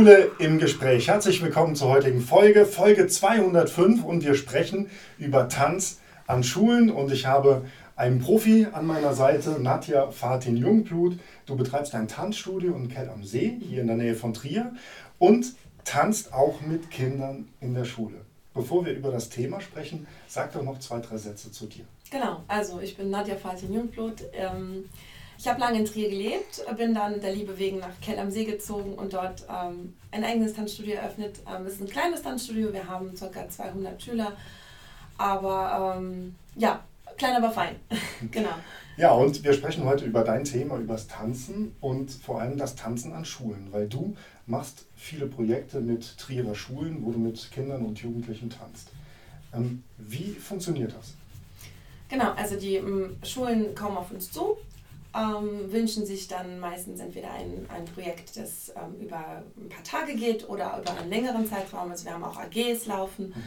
Schule im Gespräch. Herzlich willkommen zur heutigen Folge, Folge 205 und wir sprechen über Tanz an Schulen und ich habe einen Profi an meiner Seite, Nadja Fatin Jungblut. Du betreibst ein Tanzstudio in Kell am See, hier in der Nähe von Trier und tanzt auch mit Kindern in der Schule. Bevor wir über das Thema sprechen, sag doch noch zwei, drei Sätze zu dir. Genau, also ich bin Nadja Fatin Jungblut. Ähm, ich habe lange in Trier gelebt, bin dann der Liebe wegen nach Kell am See gezogen und dort ähm, ein eigenes Tanzstudio eröffnet. Ähm, es ist ein kleines Tanzstudio, wir haben ca. 200 Schüler, aber ähm, ja, klein, aber fein. genau. Ja, und wir sprechen heute über dein Thema, über das Tanzen und vor allem das Tanzen an Schulen, weil du machst viele Projekte mit Trierer Schulen, wo du mit Kindern und Jugendlichen tanzt. Ähm, wie funktioniert das? Genau, also die ähm, Schulen kommen auf uns zu, ähm, wünschen sich dann meistens entweder ein, ein Projekt, das ähm, über ein paar Tage geht oder über einen längeren Zeitraum. Also wir haben auch AGs laufen. Mhm.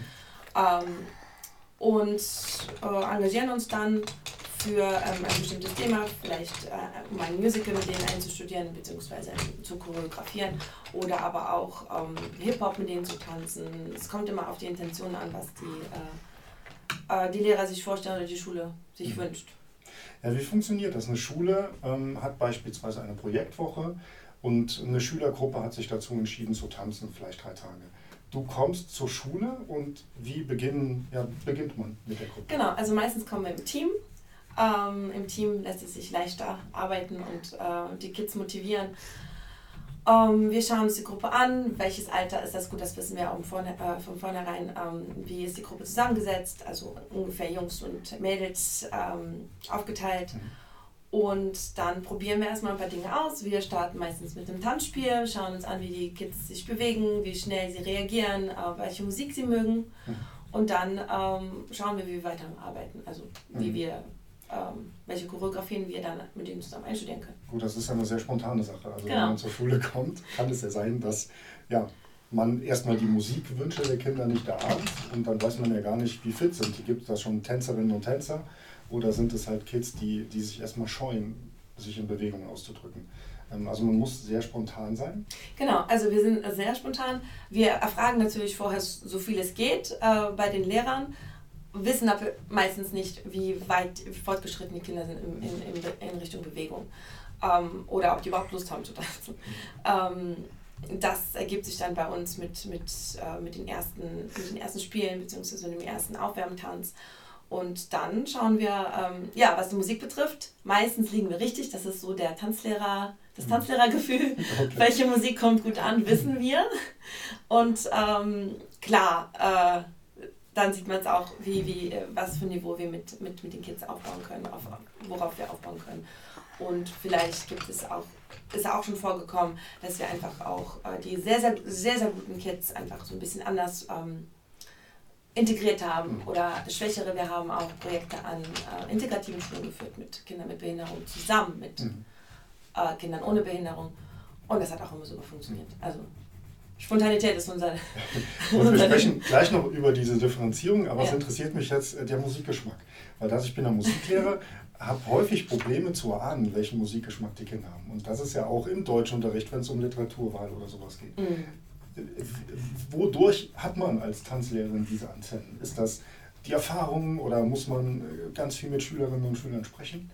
Ähm, und äh, engagieren uns dann für ähm, ein bestimmtes Thema, vielleicht äh, um ein Musical mit denen einzustudieren bzw. zu choreografieren oder aber auch ähm, Hip-Hop mit denen zu tanzen. Es kommt immer auf die Intention an, was die, äh, äh, die Lehrer sich vorstellen oder die Schule sich mhm. wünscht. Ja, wie funktioniert das? Eine Schule ähm, hat beispielsweise eine Projektwoche und eine Schülergruppe hat sich dazu entschieden zu tanzen, vielleicht drei Tage du kommst zur Schule und wie beginnen, ja, beginnt man mit der Gruppe? Genau, also meistens kommen wir im Team. Ähm, Im Team lässt es sich leichter arbeiten und äh, die Kids motivieren. Ähm, wir schauen uns die Gruppe an, welches Alter ist das gut, das wissen wir auch von, äh, von vornherein, ähm, wie ist die Gruppe zusammengesetzt, also ungefähr Jungs und Mädels ähm, aufgeteilt. Mhm. Und dann probieren wir erstmal ein paar Dinge aus. Wir starten meistens mit einem Tanzspiel, schauen uns an, wie die Kids sich bewegen, wie schnell sie reagieren, äh, welche Musik sie mögen. Mhm. Und dann ähm, schauen wir, wie wir weiterarbeiten. Also wie mhm. wir, welche Choreografien wir dann mit ihnen zusammen einstudieren können. Gut, das ist ja eine sehr spontane Sache. Also genau. wenn man zur Schule kommt, kann es ja sein, dass ja, man erstmal die Musikwünsche der Kinder nicht erahnt und dann weiß man ja gar nicht, wie fit sind. Gibt es da schon Tänzerinnen und Tänzer oder sind es halt Kids, die, die sich erstmal scheuen, sich in Bewegungen auszudrücken? Ähm, also man muss sehr spontan sein. Genau, also wir sind sehr spontan. Wir erfragen natürlich vorher so viel es geht äh, bei den Lehrern, wissen aber meistens nicht, wie weit fortgeschritten die Kinder sind in, in, in Richtung Bewegung ähm, oder ob die überhaupt Lust haben zu tanzen. Ähm, das ergibt sich dann bei uns mit, mit, äh, mit, den, ersten, mit den ersten Spielen bzw. dem ersten Aufwärmtanz. Und dann schauen wir, ähm, ja, was die Musik betrifft. Meistens liegen wir richtig. Das ist so der Tanzlehrer, das mhm. Tanzlehrergefühl. Okay. Welche Musik kommt gut an, wissen wir. Und ähm, klar, äh, dann sieht man es auch, wie, wie, äh, was für ein Niveau wir mit, mit, mit den Kids aufbauen können, auf, worauf wir aufbauen können. Und vielleicht gibt es auch, ist auch schon vorgekommen, dass wir einfach auch äh, die sehr, sehr, sehr, sehr guten Kids einfach so ein bisschen anders ähm, integriert haben mhm. oder Schwächere. Wir haben auch Projekte an äh, integrativen Schulen geführt mit Kindern mit Behinderung zusammen mit mhm. äh, Kindern ohne Behinderung. Und das hat auch immer super funktioniert. Also Spontanität ist unser. Und wir sprechen gleich noch über diese Differenzierung, aber ja. es interessiert mich jetzt äh, der Musikgeschmack. Weil dass ich bin ein Musiklehrer, habe häufig Probleme zu erahnen, welchen Musikgeschmack die Kinder haben. Und das ist ja auch im Deutschunterricht, wenn es um Literaturwahl oder sowas geht. Mhm wodurch hat man als Tanzlehrerin diese Antennen? Ist das die Erfahrung oder muss man äh, ganz viel mit Schülerinnen und Schülern sprechen?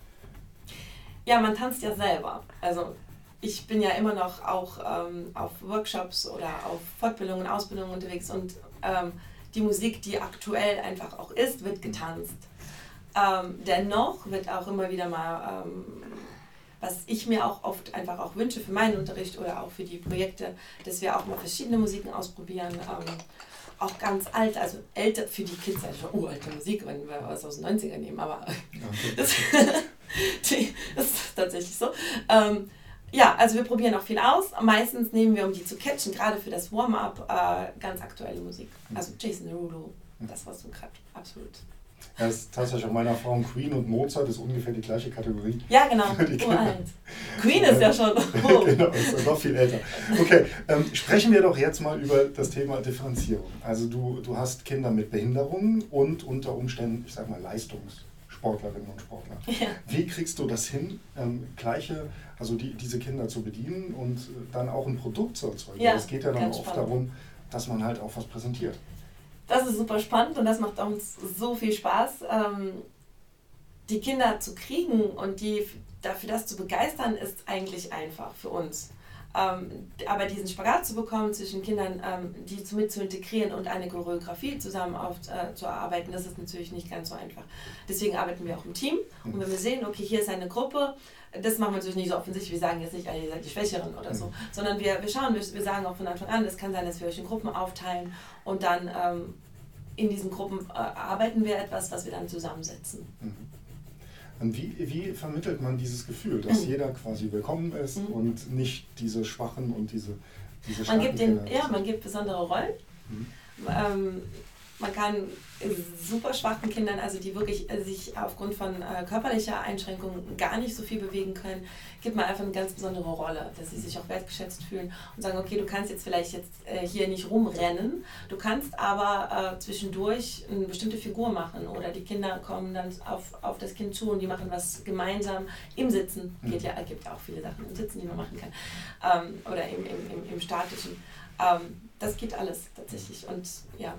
Ja, man tanzt ja selber. Also ich bin ja immer noch auch ähm, auf Workshops oder auf Fortbildungen, Ausbildungen unterwegs und ähm, die Musik, die aktuell einfach auch ist, wird getanzt. Ähm, dennoch wird auch immer wieder mal ähm, was ich mir auch oft einfach auch wünsche für meinen Unterricht oder auch für die Projekte, dass wir auch mal verschiedene Musiken ausprobieren. Ähm, auch ganz alt, also älter für die Kids, also uralte Musik, wenn wir was aus den 90ern nehmen, aber das, das, ist tatsächlich so. Ja, also wir probieren auch viel aus. Meistens nehmen wir, um die zu catchen, gerade für das Warm-up, äh, ganz aktuelle Musik. Also Jason Derulo, das was du gerade absolut ja, das ist tatsächlich auch meiner Erfahrung, Queen und Mozart ist ungefähr die gleiche Kategorie. Ja, genau. Uralt. Queen ist ja schon. Oh. genau, ist noch viel älter. Okay, ähm, sprechen wir doch jetzt mal über das Thema Differenzierung. Also du, du hast Kinder mit Behinderungen und unter Umständen, ich sag mal, Leistungssport. Sportlerinnen und Sportler. Ja. Wie kriegst du das hin, ähm, gleiche, also die, diese Kinder zu bedienen und äh, dann auch ein Produkt zu erzeugen? Ja, es geht ja dann oft spannend. darum, dass man halt auch was präsentiert. Das ist super spannend und das macht uns so viel Spaß, ähm, die Kinder zu kriegen und die dafür das zu begeistern, ist eigentlich einfach für uns. Ähm, aber diesen Spagat zu bekommen zwischen Kindern, ähm, die zu, mit zu integrieren und eine Choreografie zusammen auf, äh, zu erarbeiten, das ist natürlich nicht ganz so einfach. Deswegen arbeiten wir auch im Team. Und wenn wir sehen, okay, hier ist eine Gruppe, das machen wir natürlich nicht so offensichtlich, wir sagen jetzt nicht, ihr seid die Schwächeren oder so, mhm. sondern wir, wir schauen, wir, wir sagen auch von Anfang an, es kann sein, dass wir euch in Gruppen aufteilen und dann ähm, in diesen Gruppen äh, arbeiten wir etwas, was wir dann zusammensetzen. Mhm. Und wie, wie vermittelt man dieses Gefühl, dass jeder quasi willkommen ist mhm. und nicht diese Schwachen und diese, diese man gibt den, Ja, man gibt besondere Rollen. Mhm. Ähm, man kann super schwachen Kindern, also die wirklich äh, sich aufgrund von äh, körperlicher Einschränkungen gar nicht so viel bewegen können, gibt man einfach eine ganz besondere Rolle, dass sie sich auch wertgeschätzt fühlen und sagen, okay, du kannst jetzt vielleicht jetzt äh, hier nicht rumrennen, du kannst aber äh, zwischendurch eine bestimmte Figur machen oder die Kinder kommen dann auf, auf das Kind zu und die machen was gemeinsam im Sitzen. Mhm. Geht ja, gibt ja auch viele Sachen im Sitzen, die man machen kann ähm, oder im, im, im, im Statischen. Ähm, das geht alles tatsächlich und ja.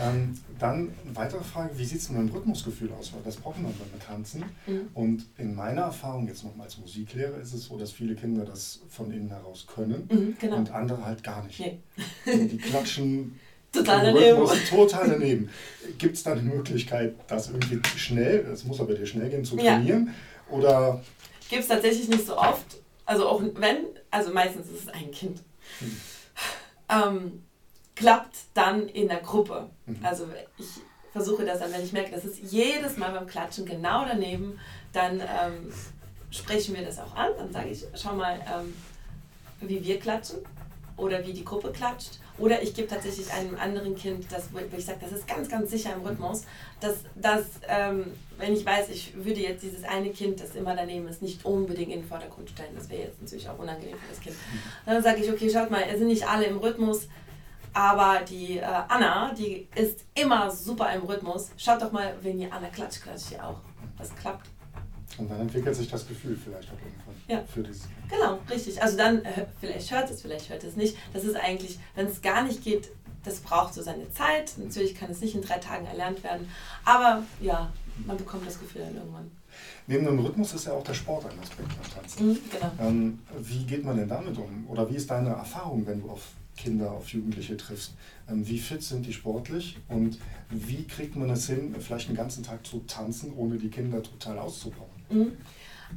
Ähm, dann weitere Frage, wie sieht es mit dem Rhythmusgefühl aus? Weil das brauchen wir beim Tanzen. Mhm. Und in meiner Erfahrung, jetzt nochmal als Musiklehrer, ist es so, dass viele Kinder das von innen heraus können mhm, genau. und andere halt gar nicht. Nee. Die klatschen total daneben. total daneben. Gibt es da eine Möglichkeit, das irgendwie schnell, das muss aber dir schnell gehen, zu trainieren? Ja. Oder? Gibt es tatsächlich nicht so oft. Also auch wenn, also meistens ist es ein Kind. Mhm. Ähm, klappt dann in der Gruppe. Mhm. Also ich versuche das dann, wenn ich merke, das ist jedes Mal beim Klatschen genau daneben, dann ähm, sprechen wir das auch an. Dann sage ich, schau mal, ähm, wie wir klatschen oder wie die Gruppe klatscht. Oder ich gebe tatsächlich einem anderen Kind, das, wo ich sage, das ist ganz, ganz sicher im Rhythmus, dass, dass ähm, wenn ich weiß, ich würde jetzt dieses eine Kind, das immer daneben ist, nicht unbedingt in den Vordergrund stellen. Das wäre jetzt natürlich auch unangenehm für das Kind. Mhm. Dann sage ich, okay, schaut mal, es sind nicht alle im Rhythmus aber die äh, Anna, die ist immer super im Rhythmus. Schaut doch mal, wenn ihr Anna klatscht, klatscht ihr auch. Das klappt. Und dann entwickelt sich das Gefühl vielleicht auch irgendwann ja. für dieses. Genau, richtig. Also dann, äh, vielleicht hört es, vielleicht hört es nicht. Das ist eigentlich, wenn es gar nicht geht, das braucht so seine Zeit. Natürlich kann es nicht in drei Tagen erlernt werden. Aber ja, man bekommt das Gefühl dann irgendwann. Neben dem Rhythmus ist ja auch der Sport ein Aspekt beim Tanzen. Mhm, genau. Ähm, wie geht man denn damit um? Oder wie ist deine Erfahrung, wenn du auf Kinder, auf Jugendliche triffst. Ähm, wie fit sind die sportlich und wie kriegt man es hin, vielleicht einen ganzen Tag zu tanzen, ohne die Kinder total auszubauen? Mhm.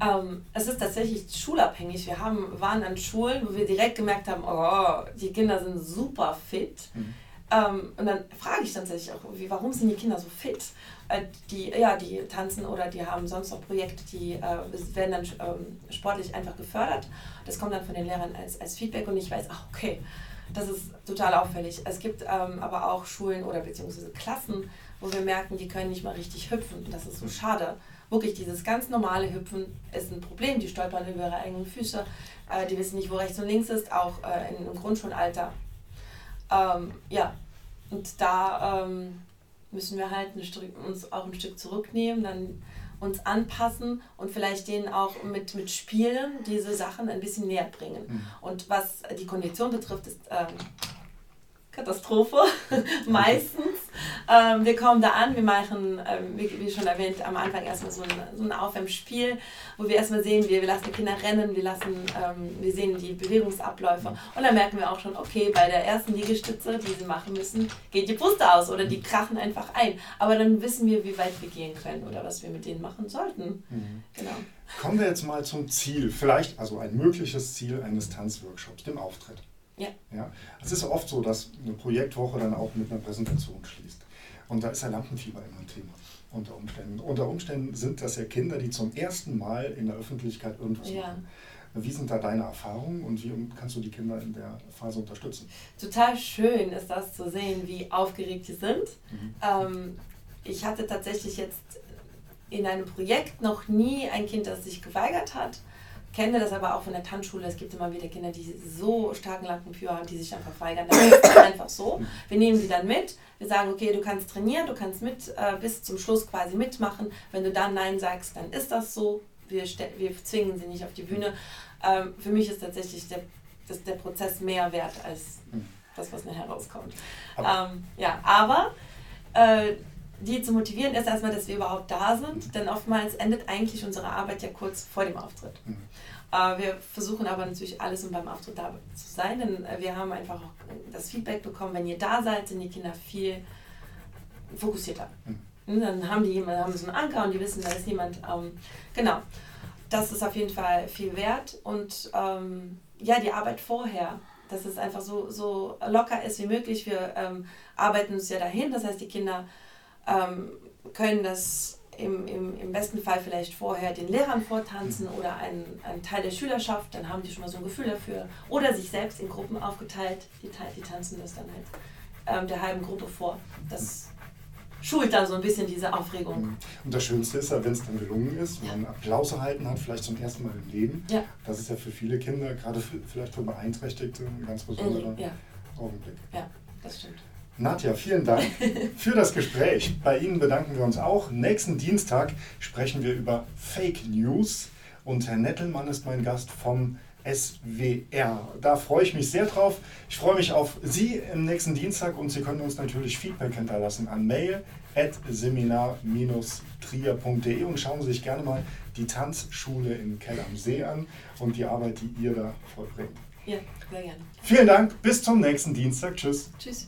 Ähm, es ist tatsächlich schulabhängig. Wir haben, waren an Schulen, wo wir direkt gemerkt haben, oh, die Kinder sind super fit. Mhm. Ähm, und dann frage ich tatsächlich auch, wie, warum sind die Kinder so fit? Äh, die, ja, die tanzen oder die haben sonst noch Projekte, die äh, werden dann ähm, sportlich einfach gefördert. Das kommt dann von den Lehrern als, als Feedback und ich weiß, ach okay, das ist total auffällig. Es gibt ähm, aber auch Schulen oder beziehungsweise Klassen, wo wir merken, die können nicht mal richtig hüpfen. Das ist so schade. Wirklich, dieses ganz normale Hüpfen ist ein Problem. Die stolpern über ihre eigenen Füße. Äh, die wissen nicht, wo rechts und links ist, auch äh, im Grundschulalter. Ähm, ja, und da ähm, müssen wir halt Stück, uns auch ein Stück zurücknehmen. Dann uns anpassen und vielleicht denen auch mit, mit Spielen diese Sachen ein bisschen näher bringen. Mhm. Und was die Kondition betrifft, ist ähm, Katastrophe, meistens. Ähm, wir kommen da an, wir machen, ähm, wie, wie, schon erwähnt, am Anfang erstmal so ein, so ein Aufwärmspiel, wo wir erstmal sehen, wir, wir lassen die Kinder rennen, wir, lassen, ähm, wir sehen die Bewegungsabläufe und dann merken wir auch schon, okay, bei der ersten Liegestütze, die sie machen müssen, geht die Brust aus oder die krachen einfach ein. Aber dann wissen wir, wie weit wir gehen können oder was wir mit denen machen sollten. Mhm. Genau. Kommen wir jetzt mal zum Ziel, vielleicht also ein mögliches Ziel eines Tanzworkshops, dem Auftritt. Ja. ja. Es ist oft so, dass eine Projektwoche dann auch mit einer Präsentation schließt. Und da ist ja Lampenfieber immer ein Thema unter Umständen. Unter Umständen sind das ja Kinder, die zum ersten Mal in der Öffentlichkeit irgendwas ja. machen. Wie sind da deine Erfahrungen und wie kannst du die Kinder in der Phase unterstützen? Total schön ist das zu sehen, wie aufgeregt sie sind. Mhm. Ähm, ich hatte tatsächlich jetzt in einem Projekt noch nie ein Kind, das sich geweigert hat kenne das aber auch von der Tanzschule. Es gibt immer wieder Kinder, die so starken Lampenführer haben, die sich einfach verweigern. Das ist einfach so. Wir nehmen sie dann mit. Wir sagen, okay, du kannst trainieren, du kannst mit äh, bis zum Schluss quasi mitmachen. Wenn du dann Nein sagst, dann ist das so. Wir, wir zwingen sie nicht auf die Bühne. Ähm, für mich ist tatsächlich der, das, der Prozess mehr wert als das, was nachher rauskommt. Ähm, ja, aber äh, die zu motivieren ist erstmal, dass wir überhaupt da sind, denn oftmals endet eigentlich unsere Arbeit ja kurz vor dem Auftritt. Mhm. Äh, wir versuchen aber natürlich alles, um beim Auftritt da zu sein, denn äh, wir haben einfach auch das Feedback bekommen, wenn ihr da seid, sind die Kinder viel fokussierter. Mhm. Dann haben die jemand, haben so einen Anker und die wissen, da ist jemand. Ähm, genau, das ist auf jeden Fall viel wert und ähm, ja, die Arbeit vorher dass es einfach so, so locker ist wie möglich. Wir ähm, arbeiten uns ja dahin, das heißt, die Kinder ähm, können das im, im, im besten Fall vielleicht vorher den Lehrern vortanzen mhm. oder einen, einen Teil der Schülerschaft, dann haben die schon mal so ein Gefühl dafür. Oder sich selbst in Gruppen aufgeteilt, die, die tanzen das dann halt ähm, der halben Gruppe vor. Das schult dann so ein bisschen diese Aufregung. Mhm. Und das Schönste ist ja, wenn es dann gelungen ist, wenn man Applaus erhalten hat, vielleicht zum ersten Mal im Leben. Ja. Das ist ja für viele Kinder, gerade für, vielleicht für Beeinträchtigte, ein ganz besonderer ja. Augenblick. Ja, das stimmt. Nadja, vielen Dank für das Gespräch. Bei Ihnen bedanken wir uns auch. Nächsten Dienstag sprechen wir über Fake News und Herr Nettelmann ist mein Gast vom SWR. Da freue ich mich sehr drauf. Ich freue mich auf Sie im nächsten Dienstag und Sie können uns natürlich Feedback hinterlassen an mail at seminar-trier.de und schauen Sie sich gerne mal die Tanzschule in Kell am See an und die Arbeit, die ihr da vollbringt. Ja, sehr gerne. Vielen Dank, bis zum nächsten Dienstag. Tschüss. Tschüss.